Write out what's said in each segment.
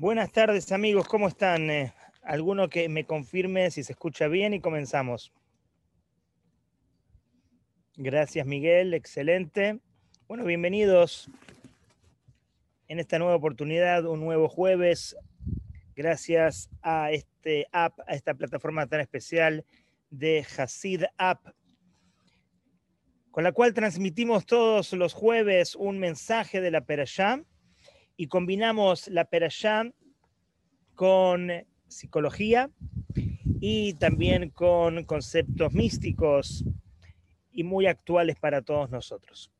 Buenas tardes amigos, ¿cómo están? Eh, ¿Alguno que me confirme si se escucha bien y comenzamos? Gracias Miguel, excelente. Bueno, bienvenidos en esta nueva oportunidad, un nuevo jueves, gracias a este app, a esta plataforma tan especial de Hasid App, con la cual transmitimos todos los jueves un mensaje de la Perashá y combinamos la Perashá con psicología y también con conceptos místicos y muy actuales para todos nosotros.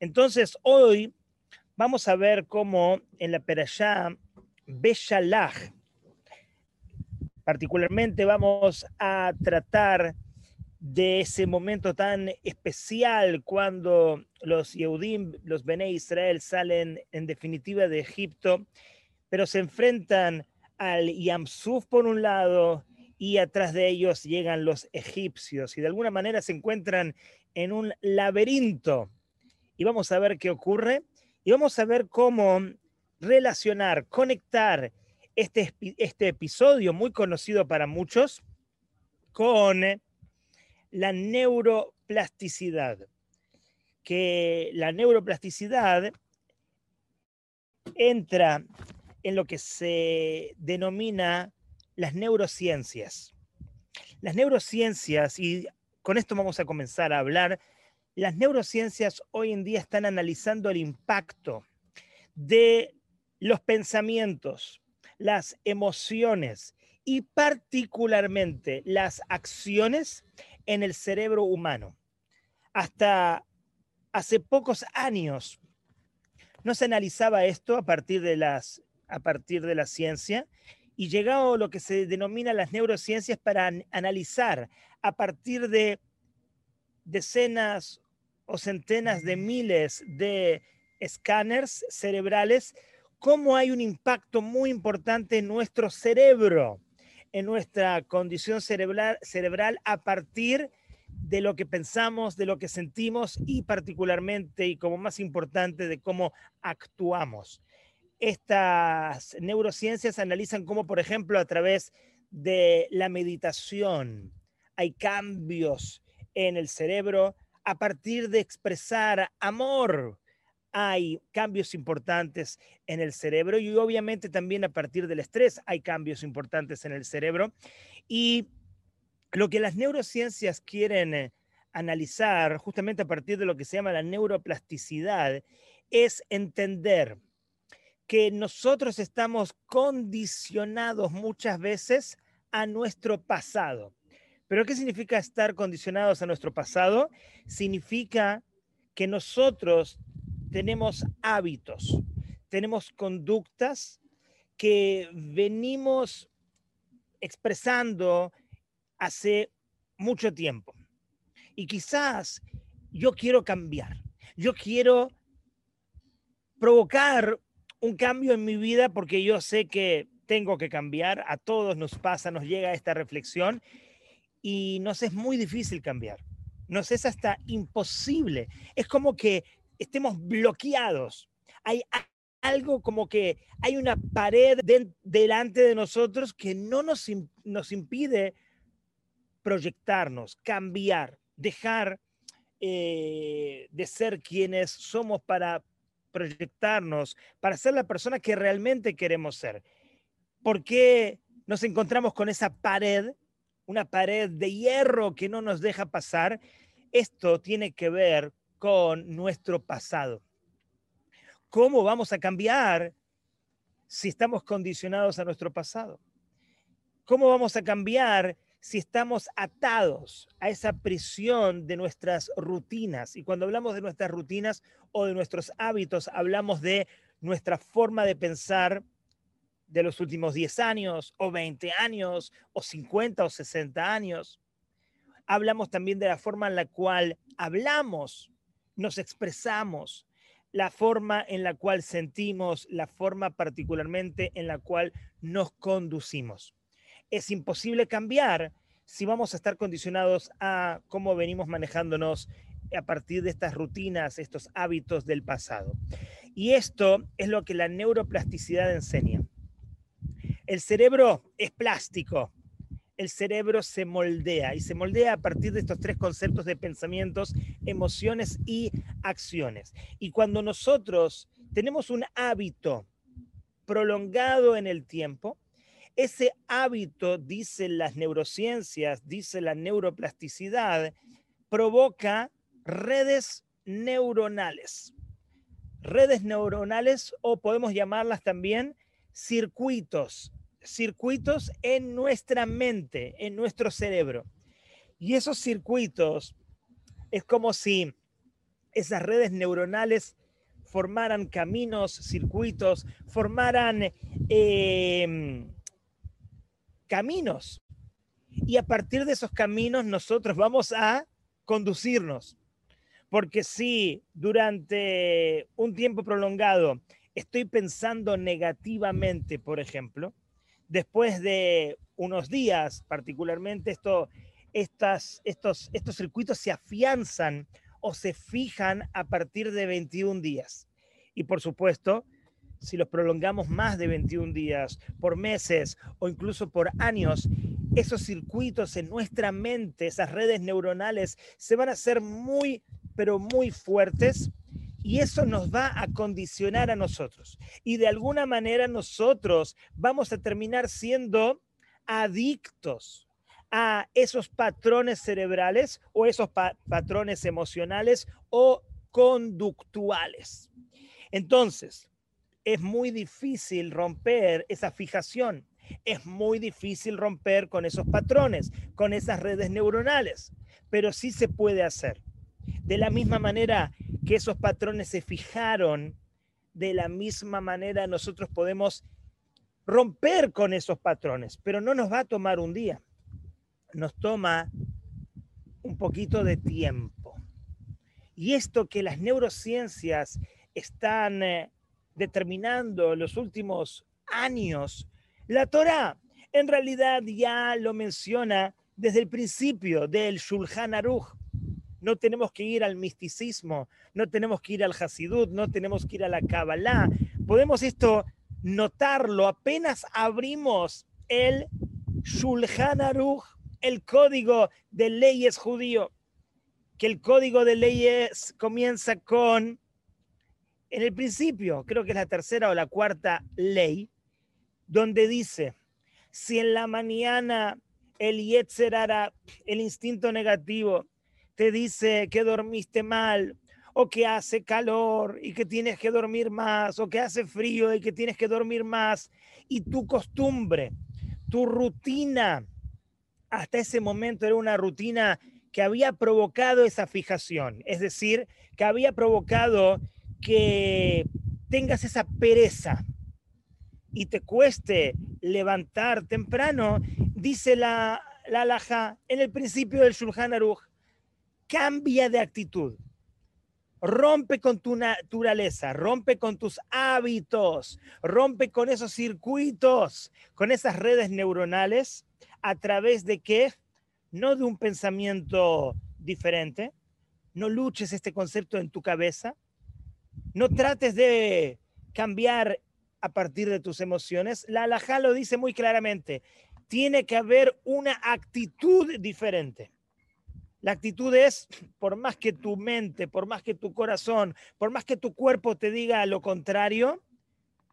Entonces, hoy vamos a ver cómo en la Perashá Beshalach, particularmente vamos a tratar de ese momento tan especial cuando los Yehudim, los Bene Israel, salen en definitiva de Egipto, pero se enfrentan al Yamsuf por un lado y atrás de ellos llegan los egipcios y de alguna manera se encuentran en un laberinto. Y vamos a ver qué ocurre y vamos a ver cómo relacionar, conectar este, este episodio muy conocido para muchos con la neuroplasticidad. Que la neuroplasticidad entra en lo que se denomina las neurociencias. Las neurociencias, y con esto vamos a comenzar a hablar, las neurociencias hoy en día están analizando el impacto de los pensamientos, las emociones y particularmente las acciones en el cerebro humano. Hasta hace pocos años no se analizaba esto a partir de, las, a partir de la ciencia y llegado lo que se denomina las neurociencias para analizar a partir de decenas o centenas de miles de escáneres cerebrales, cómo hay un impacto muy importante en nuestro cerebro en nuestra condición cerebral, cerebral a partir de lo que pensamos, de lo que sentimos y particularmente y como más importante de cómo actuamos. Estas neurociencias analizan cómo, por ejemplo, a través de la meditación hay cambios en el cerebro a partir de expresar amor, hay cambios importantes en el cerebro y obviamente también a partir del estrés hay cambios importantes en el cerebro. Y lo que las neurociencias quieren eh, analizar justamente a partir de lo que se llama la neuroplasticidad es entender que nosotros estamos condicionados muchas veces a nuestro pasado. ¿Pero qué significa estar condicionados a nuestro pasado? Significa que nosotros tenemos hábitos, tenemos conductas que venimos expresando hace mucho tiempo. Y quizás yo quiero cambiar, yo quiero provocar un cambio en mi vida porque yo sé que tengo que cambiar, a todos nos pasa, nos llega esta reflexión y nos es muy difícil cambiar, nos es hasta imposible. Es como que estemos bloqueados. Hay algo como que hay una pared delante de nosotros que no nos, nos impide proyectarnos, cambiar, dejar eh, de ser quienes somos para proyectarnos, para ser la persona que realmente queremos ser. ¿Por qué nos encontramos con esa pared, una pared de hierro que no nos deja pasar? Esto tiene que ver con nuestro pasado. ¿Cómo vamos a cambiar si estamos condicionados a nuestro pasado? ¿Cómo vamos a cambiar si estamos atados a esa prisión de nuestras rutinas? Y cuando hablamos de nuestras rutinas o de nuestros hábitos, hablamos de nuestra forma de pensar de los últimos 10 años o 20 años o 50 o 60 años. Hablamos también de la forma en la cual hablamos nos expresamos, la forma en la cual sentimos, la forma particularmente en la cual nos conducimos. Es imposible cambiar si vamos a estar condicionados a cómo venimos manejándonos a partir de estas rutinas, estos hábitos del pasado. Y esto es lo que la neuroplasticidad enseña. El cerebro es plástico, el cerebro se moldea y se moldea a partir de estos tres conceptos de pensamientos, emociones y acciones. Y cuando nosotros tenemos un hábito prolongado en el tiempo, ese hábito, dicen las neurociencias, dice la neuroplasticidad, provoca redes neuronales. Redes neuronales o podemos llamarlas también circuitos circuitos en nuestra mente, en nuestro cerebro. Y esos circuitos es como si esas redes neuronales formaran caminos, circuitos, formaran em, caminos. Y a partir de esos caminos nosotros vamos a conducirnos. Porque si durante un tiempo prolongado estoy pensando negativamente, por ejemplo, después de unos días, particularmente, esto, estos, estos circuitos se afianzan o se fijan a partir de 21 días. Y por supuesto, si los prolongamos más de 21 días, por meses o incluso por años, esos circuitos en nuestra mente, esas redes neuronales, se van a hacer muy, pero muy fuertes y eso nos va a condicionar a nosotros. Y de alguna manera nosotros vamos a terminar siendo adictos a esos patrones cerebrales o esos patrones emocionales o conductuales. Entonces, es muy difícil romper esa fijación. Es muy difícil romper con esos patrones, con esas redes neuronales, pero sí se puede hacer. De la misma manera que esos patrones se fijaron, de la misma manera nosotros podemos romper con esos patrones, pero no nos va a tomar un día, nos toma un poquito de tiempo. Y esto que las neurociencias están eh, determinando los últimos años, la Torah en realidad ya lo menciona desde el principio del Shulchan Aruch no tenemos que ir al misticismo, no tenemos que ir al Hasidut, no tenemos que ir a la Kabbalah. Podemos esto notarlo apenas abrimos el Shulchan Aruch, el código de leyes judío, que el código de leyes comienza con, en el principio, creo que es la tercera o la cuarta ley, donde dice, si en la mañana el Yetzer el instinto negativo, te dice que dormiste mal o que hace calor y que tienes que dormir más o que hace frío y que tienes que dormir más y tu costumbre, tu rutina, hasta ese momento era una rutina que había provocado esa fijación, es decir, que había provocado que tengas esa pereza y te cueste levantar temprano, dice la, la alhaja en el principio del Shulchan Aruch, cambia de actitud. Rompe con tu naturaleza, rompe con tus hábitos, rompe con esos circuitos, con esas redes neuronales, a través de que, no de un pensamiento diferente, no luches este concepto en tu cabeza, no trates de cambiar a partir de tus emociones. La alajá lo dice muy claramente, tiene que haber una actitud diferente. La actitud es, por más que tu mente, por más que tu corazón, por más que tu cuerpo te diga lo contrario,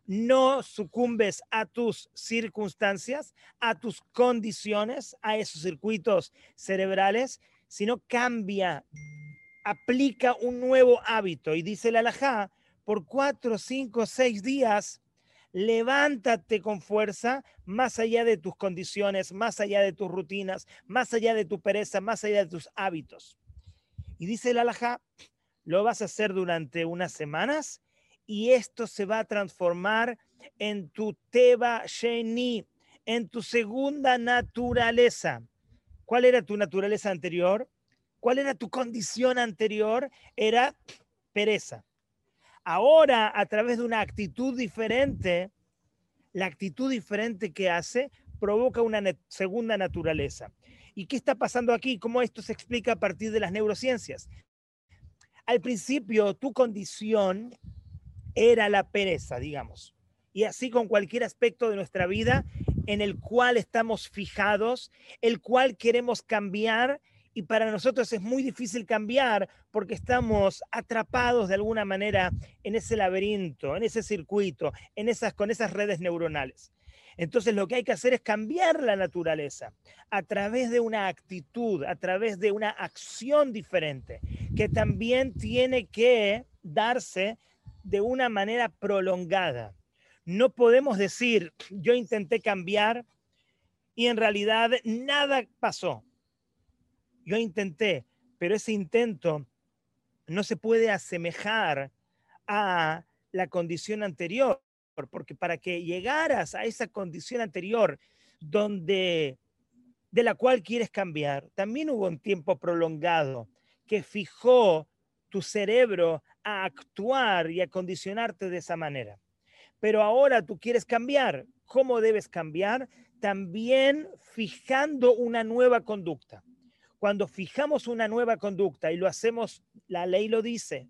no sucumbes a tus circunstancias, a tus condiciones, a esos circuitos cerebrales, sino cambia, aplica un nuevo hábito. Y dice la alajá, por cuatro, cinco, seis días, levántate con fuerza más allá de tus condiciones, más allá de tus rutinas, más allá de tu pereza, más allá de tus hábitos. Y dice el alajá, lo vas a hacer durante unas semanas y esto se va a transformar en tu teba sheni, en tu segunda naturaleza. ¿Cuál era tu naturaleza anterior? ¿Cuál era tu condición anterior? Era pereza. Ahora, a través de una actitud diferente, la actitud diferente que hace provoca una segunda naturaleza. ¿Y qué está pasando aquí? ¿Cómo esto se explica a partir de las neurociencias? Al principio, tu condición era la pereza, digamos. Y así con cualquier aspecto de nuestra vida, en el cual estamos fijados, el cual queremos cambiar y para nosotros es muy difícil cambiar porque estamos atrapados de alguna manera en ese laberinto, en ese circuito, en esas, con esas redes neuronales. Entonces lo que hay que hacer es cambiar la naturaleza a través de una actitud, a través de una acción diferente, que también tiene que darse de una manera prolongada. No podemos decir, yo intenté cambiar y en realidad nada pasó. Yo intenté, pero ese intento no se puede asemejar a la condición anterior, porque para que llegaras a esa condición anterior donde de la cual quieres cambiar, también hubo un tiempo prolongado que fijó tu cerebro a actuar y a condicionarte de esa manera pero ahora tú quieres cambiar. ¿Cómo debes cambiar? También fijando una nueva conducta. Cuando fijamos una nueva conducta y lo hacemos, la ley lo dice,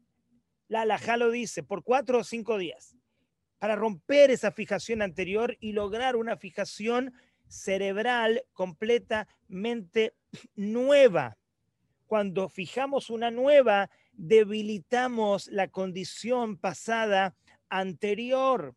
la alajá lo dice, por cuatro o cinco días, para romper esa fijación anterior y lograr una fijación cerebral completamente nueva. Cuando fijamos una nueva, debilitamos la condición pasada anterior.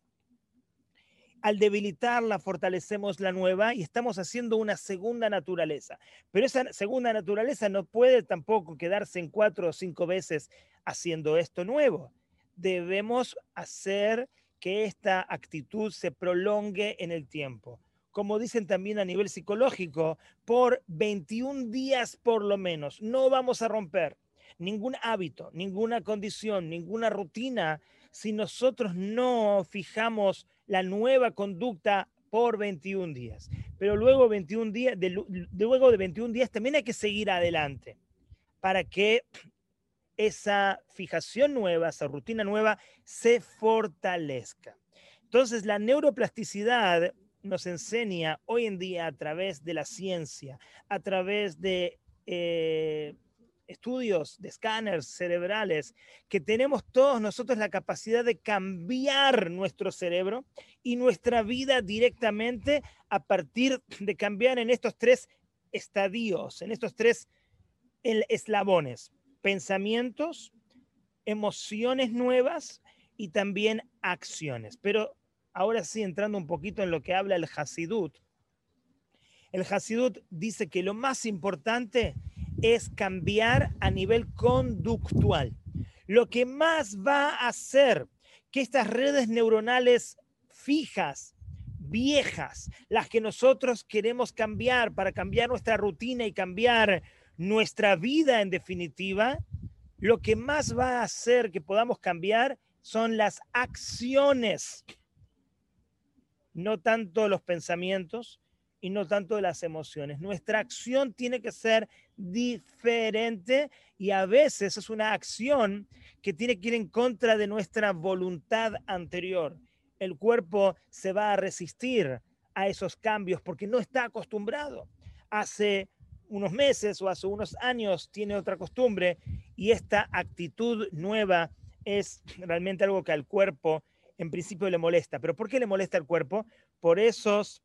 Al debilitarla, fortalecemos la nueva y estamos haciendo una segunda naturaleza. Pero esa segunda naturaleza no puede tampoco quedarse en cuatro o cinco veces haciendo esto nuevo. Debemos hacer que esta actitud se prolongue en el tiempo. Como dicen también a nivel psicológico, por 21 días por lo menos. No vamos a romper ningún hábito, ninguna condición, ninguna rutina si nosotros no fijamos la nueva conducta por 21 días. Pero luego, 21 días, de, luego de 21 días también hay que seguir adelante para que esa fijación nueva, esa rutina nueva, se fortalezca. Entonces, la neuroplasticidad nos enseña hoy en día a través de la ciencia, a través de eh, estudios de escáneres cerebrales, que tenemos todos nosotros la capacidad de cambiar nuestro cerebro y nuestra vida directamente a partir de cambiar en estos tres estadios, en estos tres eslabones, pensamientos, emociones nuevas y también acciones. Pero ahora sí, entrando un poquito en lo que habla el Hasidut, el Hasidut dice que lo más importante es cambiar a nivel conductual. Lo que más va a hacer que estas redes neuronales fijas, viejas, las que nosotros queremos cambiar para cambiar nuestra rutina y cambiar nuestra vida en definitiva, lo que más va a hacer que podamos cambiar son las acciones, no tanto los pensamientos, y no tanto las emociones. Nuestra acción tiene que ser diferente y a veces es una acción que tiene que ir en contra de nuestra voluntad anterior. El cuerpo se va a resistir a esos cambios porque no está acostumbrado. Hace unos meses o hace unos años tiene otra costumbre y esta actitud nueva es realmente algo que al cuerpo en principio le molesta. ¿Pero por qué le molesta al cuerpo? Por esos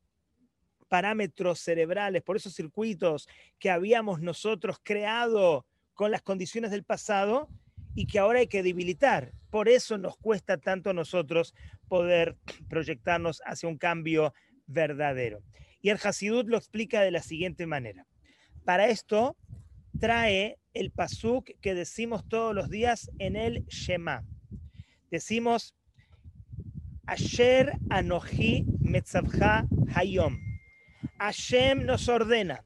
parámetros cerebrales, por esos circuitos que habíamos nosotros creado con las condiciones del pasado y que ahora hay que debilitar. Por eso nos cuesta tanto a nosotros poder proyectarnos hacia un cambio verdadero. Y el Hasidut lo explica de la siguiente manera. Para esto trae el pasuk que decimos todos los días en el Shema. Decimos, Asher Anoji Metzavcha Hayom. Hashem nos ordena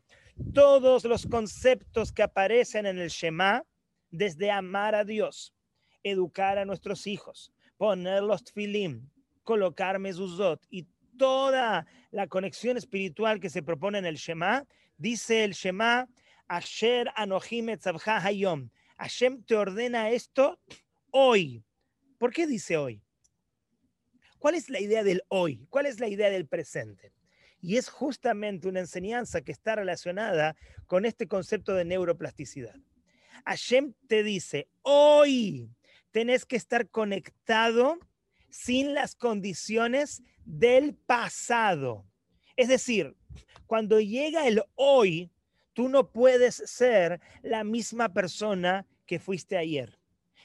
todos los conceptos que aparecen en el Shema, desde amar a Dios, educar a nuestros hijos, poner los tfilim, colocar mezuzot y toda la conexión espiritual que se propone en el Shema, dice el Shema, Asher Anohim Hayom. Hashem te ordena esto hoy. ¿Por qué dice hoy? ¿Cuál es la idea del hoy? ¿Cuál es la idea del presente? Y es justamente una enseñanza que está relacionada con este concepto de neuroplasticidad. Hashem te dice, hoy tenés que estar conectado sin las condiciones del pasado. Es decir, cuando llega el hoy, tú no puedes ser la misma persona que fuiste ayer.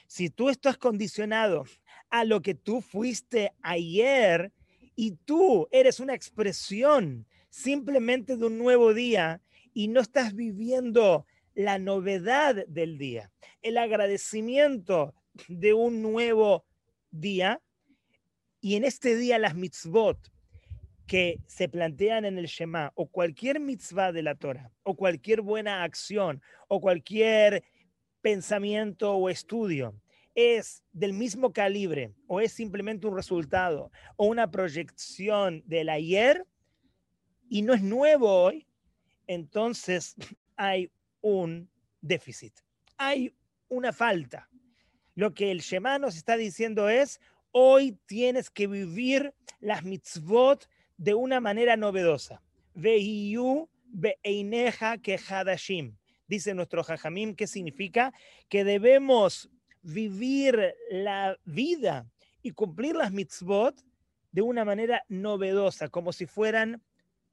Si tú estás condicionado a lo que tú fuiste ayer y tú eres una expresión simplemente de un nuevo día y no estás viviendo la novedad del día, el agradecimiento de un nuevo día, y en este día las mitzvot que se plantean en el Shema o cualquier mitzvah de la Torah o cualquier buena acción o cualquier pensamiento o estudio es del mismo calibre o es simplemente un resultado o una proyección del ayer y no es nuevo hoy, entonces hay un déficit, hay una falta. Lo que el Shema nos está diciendo es, hoy tienes que vivir las mitzvot de una manera novedosa. Vehiyu beeineja que hadashim. Dice nuestro Jajamim, ¿qué significa? Que debemos vivir la vida y cumplir las mitzvot de una manera novedosa, como si fueran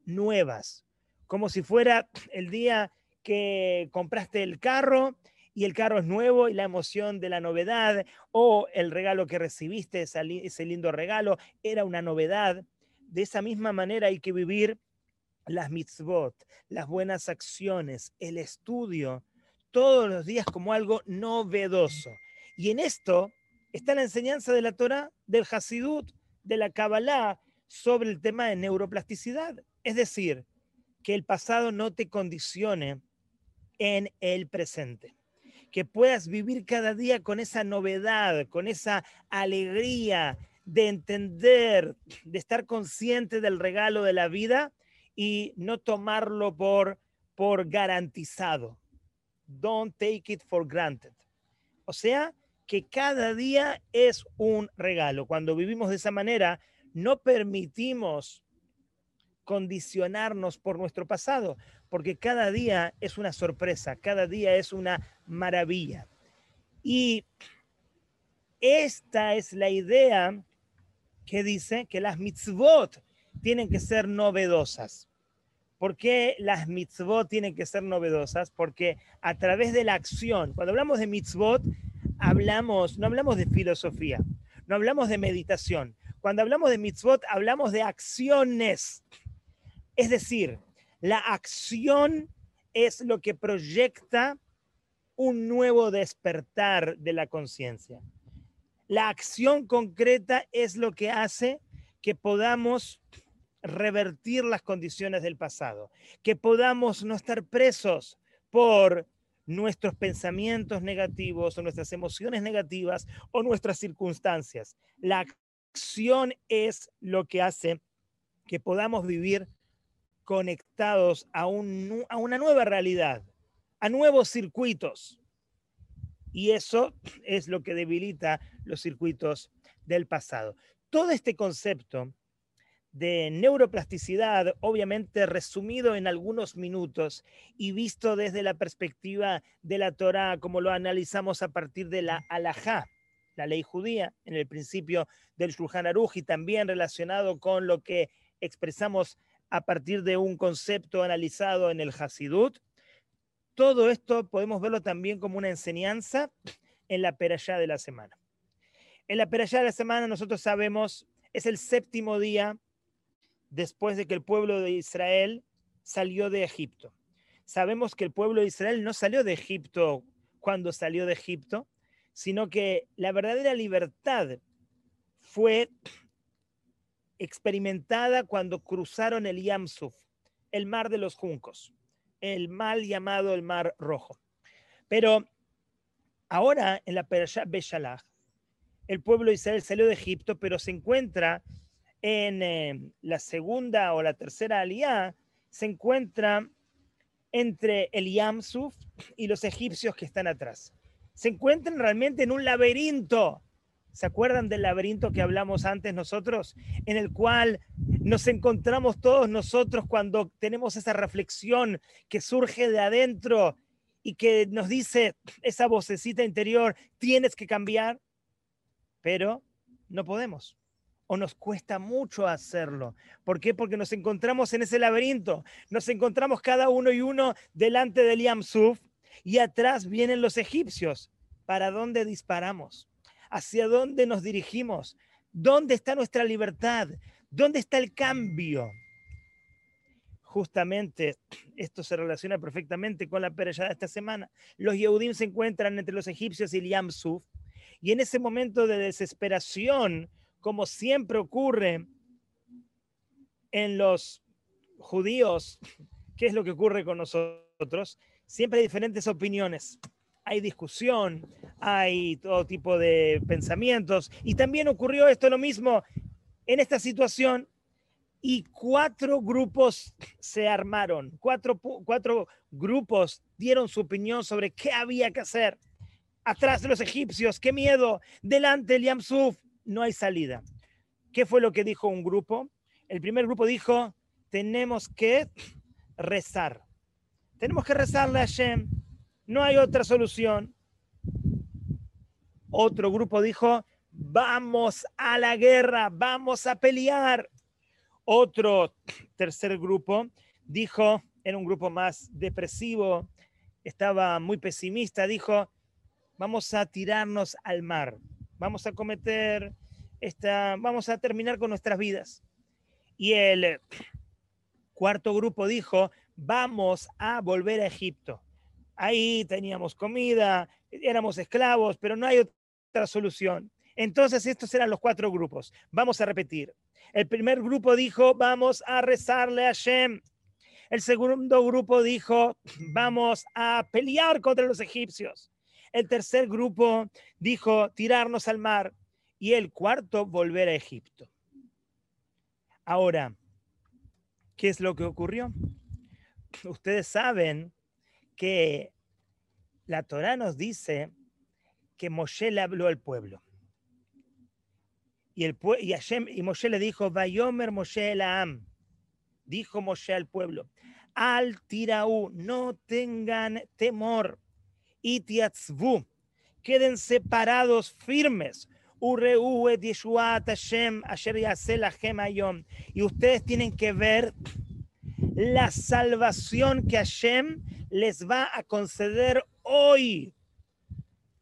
nuevas, como si fuera el día que compraste el carro y el carro es nuevo y la emoción de la novedad o el regalo que recibiste, ese lindo regalo, era una novedad. De esa misma manera hay que vivir las mitzvot, las buenas acciones, el estudio, todos los días como algo novedoso. Y en esto está la enseñanza de la Torah, del Hasidut, de la Kabbalah, sobre el tema de neuroplasticidad. Es decir, que el pasado no te condicione en el presente. Que puedas vivir cada día con esa novedad, con esa alegría de entender, de estar consciente del regalo de la vida y no tomarlo por, por garantizado. Don't take it for granted. O sea, que cada día es un regalo. Cuando vivimos de esa manera, no permitimos condicionarnos por nuestro pasado, porque cada día es una sorpresa, cada día es una maravilla. Y esta es la idea que dice que las mitzvot tienen que ser novedosas. ¿Por qué las mitzvot tienen que ser novedosas? Porque a través de la acción, cuando hablamos de mitzvot, hablamos, no hablamos de filosofía, no hablamos de meditación. Cuando hablamos de mitzvot, hablamos de acciones. Es decir, la acción es lo que proyecta un nuevo despertar de la conciencia. La acción concreta es lo que hace que podamos revertir las condiciones del pasado, que podamos no estar presos por nuestros pensamientos negativos o nuestras emociones negativas o nuestras circunstancias. La acción es lo que hace que podamos vivir conectados a, un, a una nueva realidad, a nuevos circuitos. Y eso es lo que debilita los circuitos del pasado. Todo este concepto de neuroplasticidad, obviamente resumido en algunos minutos y visto desde la perspectiva de la Torah, como lo analizamos a partir de la alajá, la ley judía, en el principio del Shulchan Aruch y también relacionado con lo que expresamos a partir de un concepto analizado en el Hasidut. Todo esto podemos verlo también como una enseñanza en la perashá de la semana. En la perashá de la semana nosotros sabemos, es el séptimo día después de que el pueblo de Israel salió de Egipto. Sabemos que el pueblo de Israel no salió de Egipto cuando salió de Egipto, sino que la verdadera libertad fue experimentada cuando cruzaron el Yamsuf, el mar de los juncos, el mal llamado el mar rojo. Pero ahora en la Perashá Beshalach, el pueblo de Israel salió de Egipto, pero se encuentra en eh, la segunda o la tercera aliyah se encuentra entre el Yamsuf y los egipcios que están atrás. Se encuentran realmente en un laberinto. ¿Se acuerdan del laberinto que hablamos antes nosotros? En el cual nos encontramos todos nosotros cuando tenemos esa reflexión que surge de adentro y que nos dice esa vocecita interior, tienes que cambiar, pero no podemos nos cuesta mucho hacerlo. ¿Por qué? Porque nos encontramos en ese laberinto, nos encontramos cada uno y uno delante del Yamsuf y atrás vienen los egipcios. ¿Para dónde disparamos? ¿Hacia dónde nos dirigimos? ¿Dónde está nuestra libertad? ¿Dónde está el cambio? Justamente esto se relaciona perfectamente con la pereyada de esta semana. Los Yehudim se encuentran entre los egipcios y el Yamsuf, y en ese momento de desesperación, como siempre ocurre en los judíos, ¿qué es lo que ocurre con nosotros? Siempre hay diferentes opiniones, hay discusión, hay todo tipo de pensamientos. Y también ocurrió esto lo mismo en esta situación y cuatro grupos se armaron, cuatro, cuatro grupos dieron su opinión sobre qué había que hacer. Atrás de los egipcios, qué miedo, delante el Yamsuf, no hay salida. ¿Qué fue lo que dijo un grupo? El primer grupo dijo, tenemos que rezar. Tenemos que rezarle a Hashem. No hay otra solución. Otro grupo dijo, vamos a la guerra, vamos a pelear. Otro tercer grupo dijo, era un grupo más depresivo, estaba muy pesimista, dijo, vamos a tirarnos al mar vamos a cometer esta, vamos a terminar con nuestras vidas. Y el cuarto grupo dijo, vamos a volver a Egipto. Ahí teníamos comida, éramos esclavos, pero no hay otra solución. Entonces estos eran los cuatro grupos. Vamos a repetir. El primer grupo dijo, vamos a rezarle a Shem. El segundo grupo dijo, vamos a pelear contra los egipcios. El tercer grupo dijo tirarnos al mar y el cuarto volver a Egipto. Ahora, ¿qué es lo que ocurrió? Ustedes saben que la Torá nos dice que Moshe le habló al pueblo. Y, el, y, Moshe le dijo, Vayomer Moshe Am. Dijo Moshe al pueblo, al tiraú, no tengan temor itiatzvu, queden separados firmes. Y ustedes tienen que ver la salvación que Hashem les va a conceder hoy.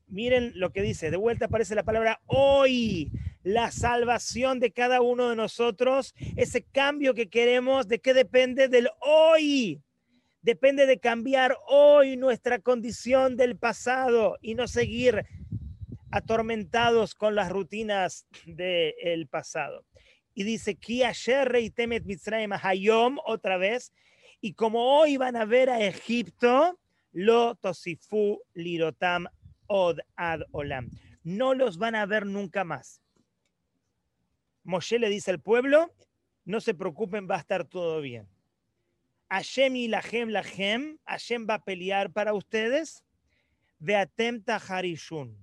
Miren lo que dice, de vuelta aparece la palabra hoy, la salvación de cada uno de nosotros, ese cambio que queremos, ¿de qué depende? Del hoy. Depende de cambiar hoy nuestra condición del pasado y no seguir atormentados con las rutinas del pasado. Y dice, Ki y temet hayom, otra vez, y como hoy van a ver a Egipto, lo tosifu lirotam od ad olam. No los van a ver nunca más. Moshe le dice al pueblo, no se preocupen, va a estar todo bien. Hashem y Lahem Lahem, Hashem va a pelear para ustedes. Veatem Harishun.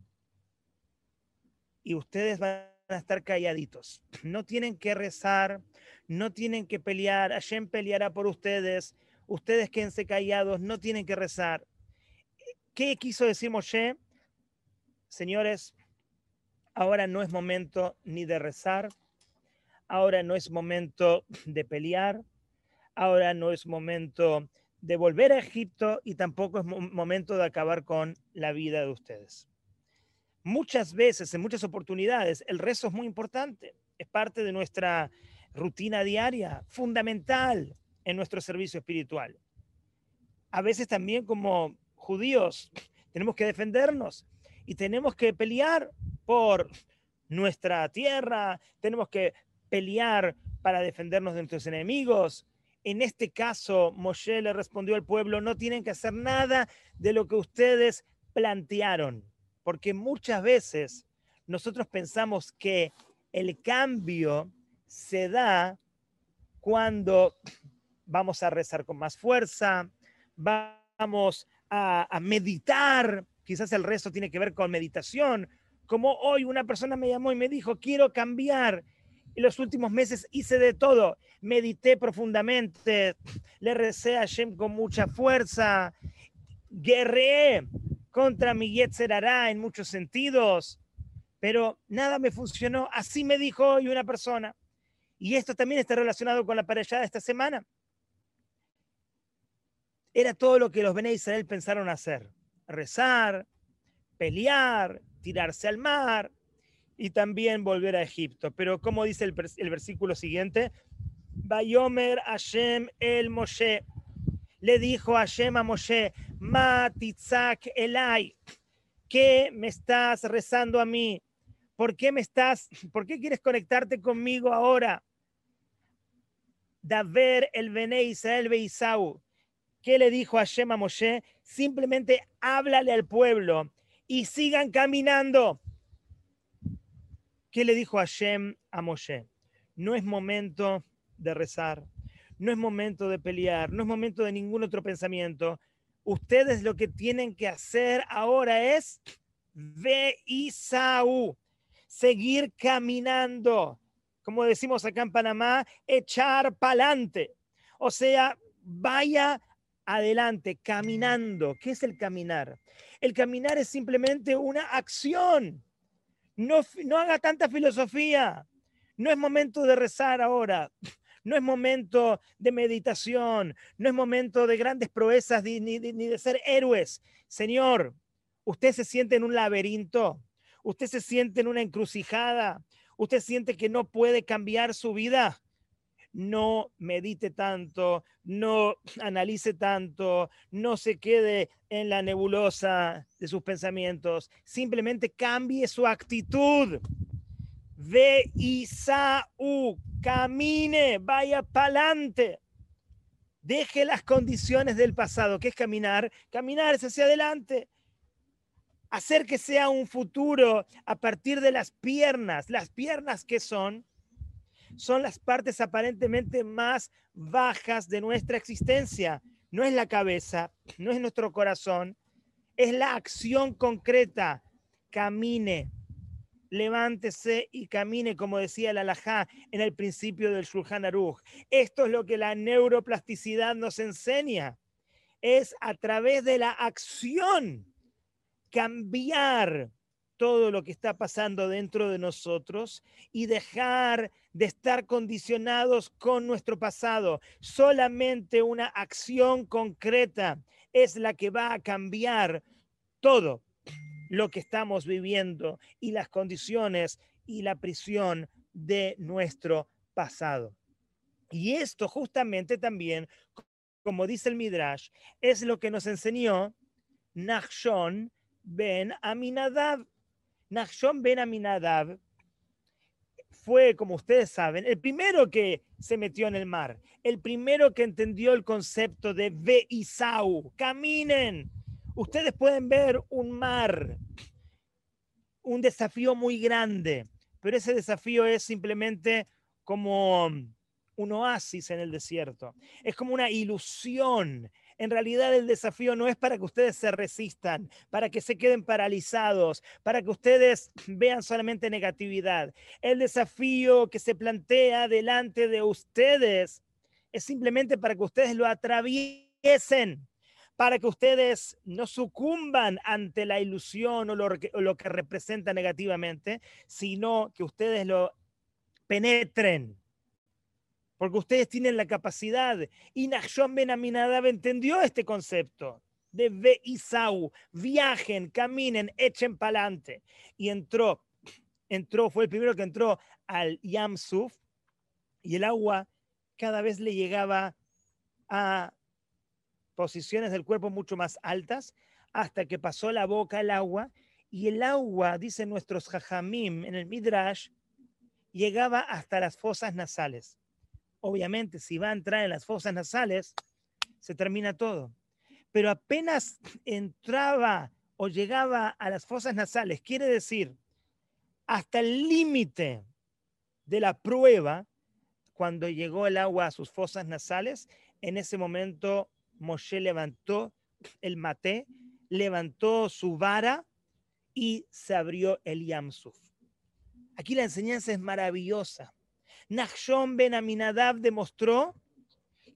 Y ustedes van a estar calladitos. No tienen que rezar, no tienen que pelear. Hashem peleará por ustedes. Ustedes quédense callados, no tienen que rezar. ¿Qué quiso decir Moshe? Señores, ahora no es momento ni de rezar, ahora no es momento de pelear, ahora no es momento de volver a Egipto y tampoco es momento de acabar con la vida de ustedes. Muchas veces, en muchas oportunidades, el rezo es muy importante, es parte de nuestra rutina diaria, fundamental en nuestro servicio espiritual. A veces también como judíos tenemos que defendernos y tenemos que pelear por nuestra tierra, tenemos que pelear para defendernos de nuestros enemigos, en este caso, Moshe le respondió al pueblo, no tienen que hacer nada de lo que ustedes plantearon, porque muchas veces nosotros pensamos que el cambio se da cuando vamos a rezar con más fuerza, vamos a, meditar, quizás el rezo tiene que ver con meditación, como hoy una persona me llamó y me dijo, quiero cambiar en los últimos meses hice de todo. Medité profundamente, le recé a Shem con mucha fuerza, guerreé contra mi Yetzer en muchos sentidos. pero nada me funcionó. Así me dijo hoy una persona. Y esto también está relacionado con la parellada de esta semana. Era todo lo que los Bene Israel pensaron hacer. Rezar, pelear, tirarse al mar y también volver a Egipto. Pero como dice el, versículo siguiente, Bayomer Hashem el Moshe. Le dijo Hashem a Moshe, Matitzak Elai, ¿qué me estás rezando a mí? ¿Por qué me estás, por qué quieres conectarte conmigo ahora? Daver el Bene Israel Beisau. ¿Qué le dijo Hashem a Moshe? Simplemente háblale al pueblo y sigan caminando. ¿Qué le dijo Hashem a Moshe? No es momento de rezar, no es momento de pelear, no es momento de ningún otro pensamiento. Ustedes lo que tienen que hacer ahora es ve Isaú, seguir caminando. Como decimos acá en Panamá, echar pa'lante. O sea, vaya adelante, caminando. ¿Qué es el caminar? El caminar es simplemente una acción. No, no haga tanta filosofía. No es momento de rezar ahora. No es momento de meditación. No es momento de grandes proezas ni, ni de ser héroes. Señor, usted se siente en un laberinto. Usted se siente en una encrucijada. Usted siente que no puede cambiar su vida no medite tanto, no analice tanto, no se quede en la nebulosa de sus pensamientos, simplemente cambie su actitud. Ve Isaú, camine, vaya pa'lante. Deje las condiciones del pasado, que es caminar, caminar hacia adelante. Hacer que sea un futuro a partir de las piernas, las piernas que son son las partes aparentemente más bajas de nuestra existencia. No es la cabeza, no es nuestro corazón, es la acción concreta. Camine, levántese y camine, como decía el alajá en el principio del Shulchan Aruch. Esto es lo que la neuroplasticidad nos enseña. Es a través de la acción cambiar todo lo que está pasando dentro de nosotros y dejar de estar condicionados con nuestro pasado. Solamente una acción concreta es la que va a cambiar todo lo que estamos viviendo y las condiciones y la prisión de nuestro pasado. Y esto justamente también, como dice el Midrash, es lo que nos enseñó Nachshon ben Aminadab Nachshon ben Aminadab fue, como ustedes saben, el primero que se metió en el mar, el primero que entendió el concepto de Beisau, caminen. Ustedes pueden ver un mar, un desafío muy grande, pero ese desafío es simplemente como un oasis en el desierto. Es como una ilusión, en realidad el desafío no es para que ustedes se resistan, para que se queden paralizados, para que ustedes vean solamente negatividad. El desafío que se plantea delante de ustedes es simplemente para que ustedes lo atraviesen para que ustedes no sucumban ante la ilusión o lo, o lo, que representa negativamente, sino que ustedes lo penetren, porque ustedes tienen la capacidad. Y Nachshon Ben Aminadab entendió este concepto de Ve Isau, viajen, caminen, echen pa'lante. Y entró, entró, fue el primero que entró al Yamsuf y el agua cada vez le llegaba a posiciones del cuerpo mucho más altas hasta que pasó la boca el agua y el agua, dicen nuestros jajamim en el Midrash, llegaba hasta las fosas nasales obviamente, si va a entrar en las fosas nasales, se termina todo. Pero apenas entraba o llegaba a las fosas nasales, quiere decir, hasta el límite de la prueba, cuando llegó el agua a sus fosas nasales, en ese momento Moshe levantó el maté, levantó su vara y se abrió el Yamsuf. Aquí la enseñanza es maravillosa. Nachshon Ben Aminadab demostró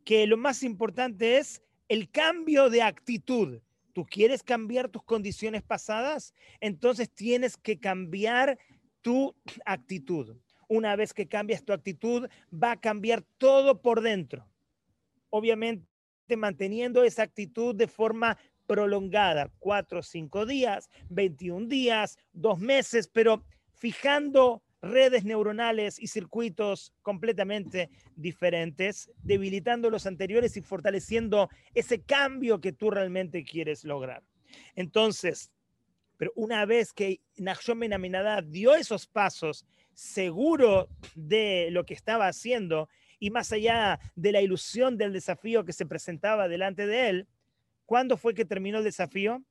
que lo más importante es el cambio de actitud. ¿Tú quieres cambiar tus condiciones pasadas? Entonces tienes que cambiar tu actitud. Una vez que cambias tu actitud, va a cambiar todo por dentro. Obviamente manteniendo esa actitud de forma prolongada, cuatro o cinco días, 21 días, dos meses, pero fijando redes neuronales y circuitos completamente diferentes, debilitando los anteriores y fortaleciendo ese cambio que tú realmente quieres lograr. Entonces, pero una vez que Nachshon Ben dio esos pasos seguro de lo que estaba haciendo y más allá de la ilusión del desafío que se presentaba delante de él, ¿cuándo fue que terminó el desafío?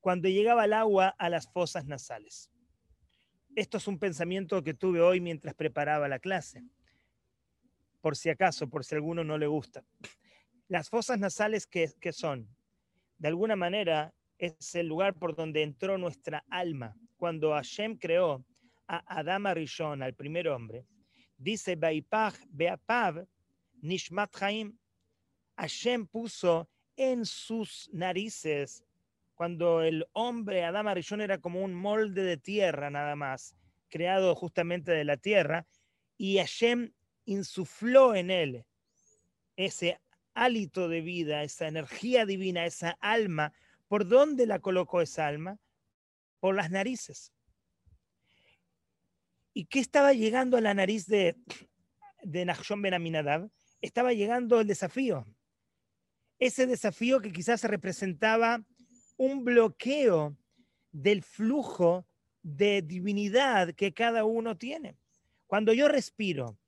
Cuando llegaba el agua a las fosas nasales. Esto es un pensamiento que tuve hoy mientras preparaba la clase. Por si acaso, por si a alguno no le gusta. Las fosas nasales, ¿qué, son? De alguna manera es el lugar por donde entró nuestra alma. Cuando Hashem creó a Adama Rishon, al primer hombre, dice Baipach Beapav Nishmat Haim. Hashem puso en sus narices cuando el hombre Adam Arishon era como un molde de tierra nada más, creado justamente de la tierra, y Hashem insufló en él ese hálito de vida, esa energía divina, esa alma. ¿Por dónde la colocó esa alma? Por las narices. ¿Y qué estaba llegando a la nariz de, de Nachshon Ben Aminadab? Estaba llegando el desafío. Ese desafío que quizás representaba un bloqueo del flujo de divinidad que cada uno tiene. Cuando yo respiro,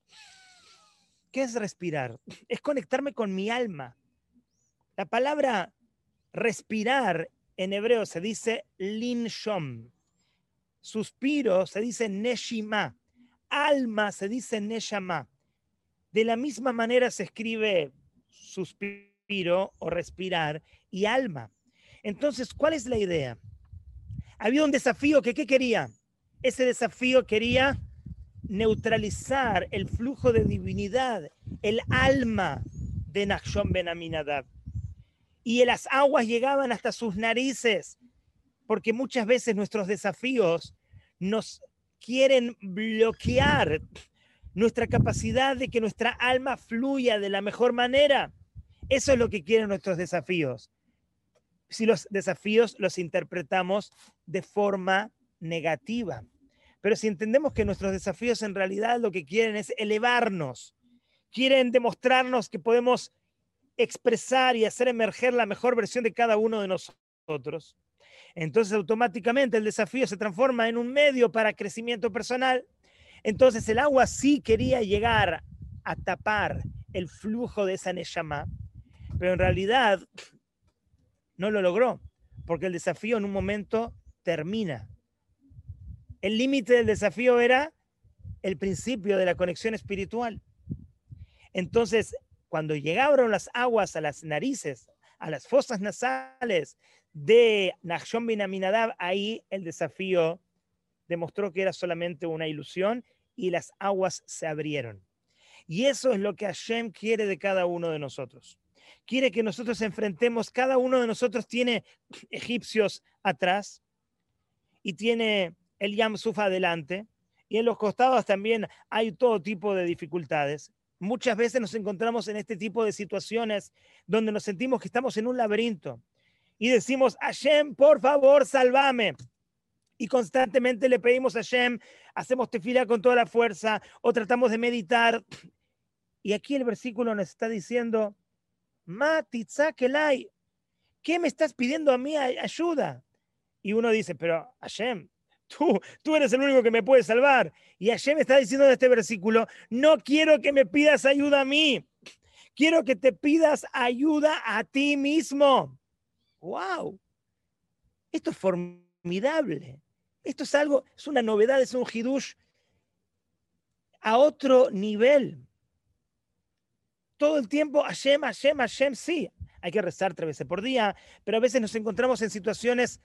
¿qué es respirar? Es conectarme con mi alma. La palabra respirar en hebreo se dice linshom. Suspiro se dice neshima. Alma se dice neshama. De la misma manera se escribe suspiro o respirar y alma. Entonces, ¿cuál es la idea? Había un desafío que, ¿qué quería? Ese desafío quería neutralizar el flujo de divinidad, el alma de Nachshon Ben Aminadab. Y las aguas llegaban hasta sus narices, porque muchas veces nuestros desafíos nos quieren bloquear nuestra capacidad de que nuestra alma fluya de la mejor manera. Eso es lo que quieren nuestros desafíos si los desafíos los interpretamos de forma negativa. Pero si entendemos que nuestros desafíos en realidad lo que quieren es elevarnos, quieren demostrarnos que podemos expresar y hacer emerger la mejor versión de cada uno de nosotros, entonces automáticamente el desafío se transforma en un medio para crecimiento personal. Entonces el agua sí quería llegar a tapar el flujo de esa Neshama, pero en realidad no lo logró, porque el desafío en un momento termina. El límite del desafío era el principio de la conexión espiritual. Entonces, cuando llegaron las aguas a las narices, a las fosas nasales de Nachshon bin Aminadab, ahí el desafío demostró que era solamente una ilusión y las aguas se abrieron. Y eso es lo que Hashem quiere de cada uno de nosotros quiere que nosotros enfrentemos, cada uno de nosotros tiene egipcios atrás y tiene el Yamsuf adelante, y en los costados también hay todo tipo de dificultades. Muchas veces nos encontramos en este tipo de situaciones donde nos sentimos que estamos en un laberinto y decimos, Hashem, por favor, salvame. Y constantemente le pedimos a Hashem, hacemos tefila con toda la fuerza o tratamos de meditar. Y aquí el versículo nos está diciendo, Matitzakelai, ¿qué me estás pidiendo a mí ayuda? Y uno dice, pero Hashem, tú, tú eres el único que me puede salvar. Y Hashem está diciendo en este versículo, no quiero que me pidas ayuda a mí, quiero que te pidas ayuda a ti mismo. ¡Wow! Esto es formidable. Esto es algo, es una novedad, es un hidush a otro nivel todo el tiempo, Hashem, Hashem, Hashem, sí, hay que rezar tres veces por día, pero a veces nos encontramos en situaciones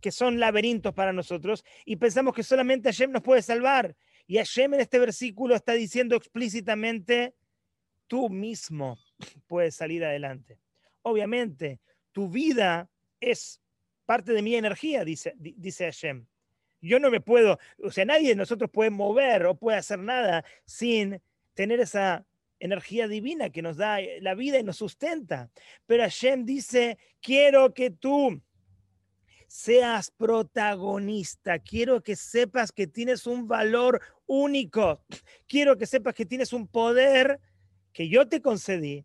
que son laberintos para nosotros y pensamos que solamente Hashem nos puede salvar. Y Hashem en este versículo está diciendo explícitamente, tú mismo puedes salir adelante. Obviamente, tu vida es parte de mi energía, dice, dice Hashem. Yo no me puedo, o sea, nadie de nosotros puede mover o puede hacer nada sin tener esa energía divina que nos da la vida y nos sustenta. Pero Hashem dice, quiero que tú seas protagonista. Quiero que sepas que tienes un valor único. Quiero que sepas que tienes un poder que yo te concedí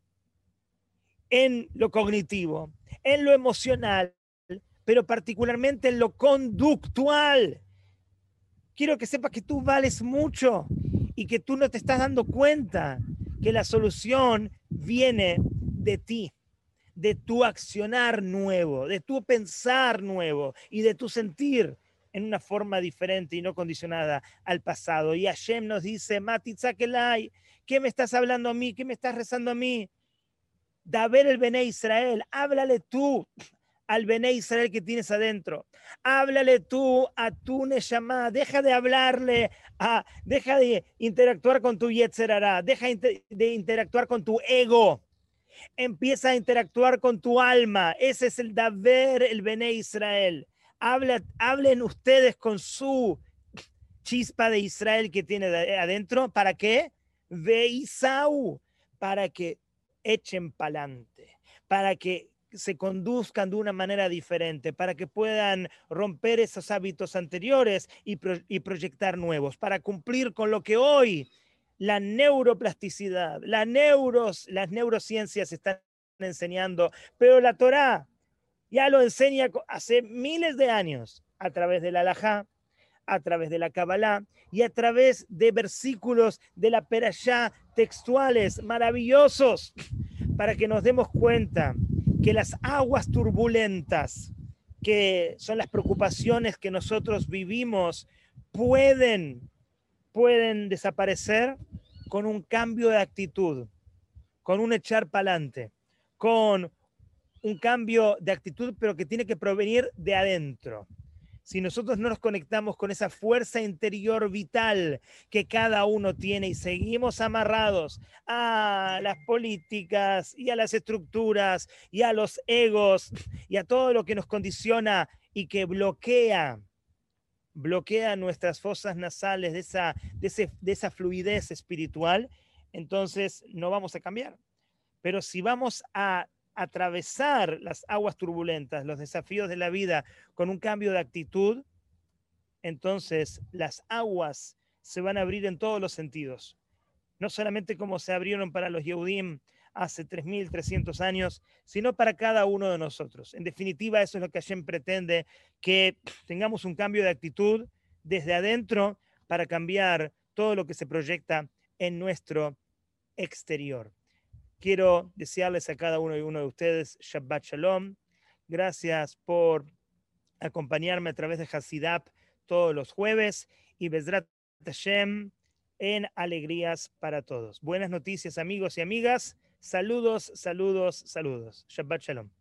en lo cognitivo, en lo emocional, pero particularmente en lo conductual. Quiero que sepas que tú vales mucho y que tú no te estás dando cuenta que la solución viene de ti de tu accionar nuevo, de tu pensar nuevo y de tu sentir en una forma diferente y no condicionada al pasado. Y Hashem nos dice, Matitzakelai, ¿qué me estás hablando a mí? ¿Qué me estás rezando a mí? ver el Bené Israel, háblale tú al Bené Israel que tienes adentro. Háblale tú a tu Neshama, deja de hablarle, a, deja de interactuar con tu Yetzerara, deja de interactuar con tu ego empieza a interactuar con tu alma. Ese es el Daver, el Bene Israel. Habla, hablen ustedes con su chispa de Israel que tiene adentro. ¿Para qué? Ve Isau, para que echen pa'lante, para que se conduzcan de una manera diferente, para que puedan romper esos hábitos anteriores y, proyectar nuevos, para cumplir con lo que hoy la neuroplasticidad, la neuros, las neurociencias están enseñando, pero la Torá ya lo enseña hace miles de años a través de la Alajá, a través de la Kabbalah y a través de versículos de la Perashá textuales maravillosos para que nos demos cuenta que las aguas turbulentas, que son las preocupaciones que nosotros vivimos, pueden pueden desaparecer con un cambio de actitud, con un echar para adelante, con un cambio de actitud, pero que tiene que provenir de adentro. Si nosotros no nos conectamos con esa fuerza interior vital que cada uno tiene y seguimos amarrados a las políticas y a las estructuras y a los egos y a todo lo que nos condiciona y que bloquea bloquea nuestras fosas nasales de esa, de, esa fluidez espiritual, entonces no vamos a cambiar. Pero si vamos a atravesar las aguas turbulentas, los desafíos de la vida con un cambio de actitud, entonces las aguas se van a abrir en todos los sentidos. No solamente como se abrieron para los Yehudim hace 3.300 años, sino para cada uno de nosotros. En definitiva, eso es lo que Hashem pretende, que tengamos un cambio de actitud desde adentro para cambiar todo lo que se proyecta en nuestro exterior. Quiero desearles a cada uno y uno de ustedes Shabbat Shalom. Gracias por acompañarme a través de Hasidap todos los jueves y Bezrat Hashem en alegrías para todos. Buenas noticias amigos y amigas. Saludos, saludos, saludos. Shabbat Shalom.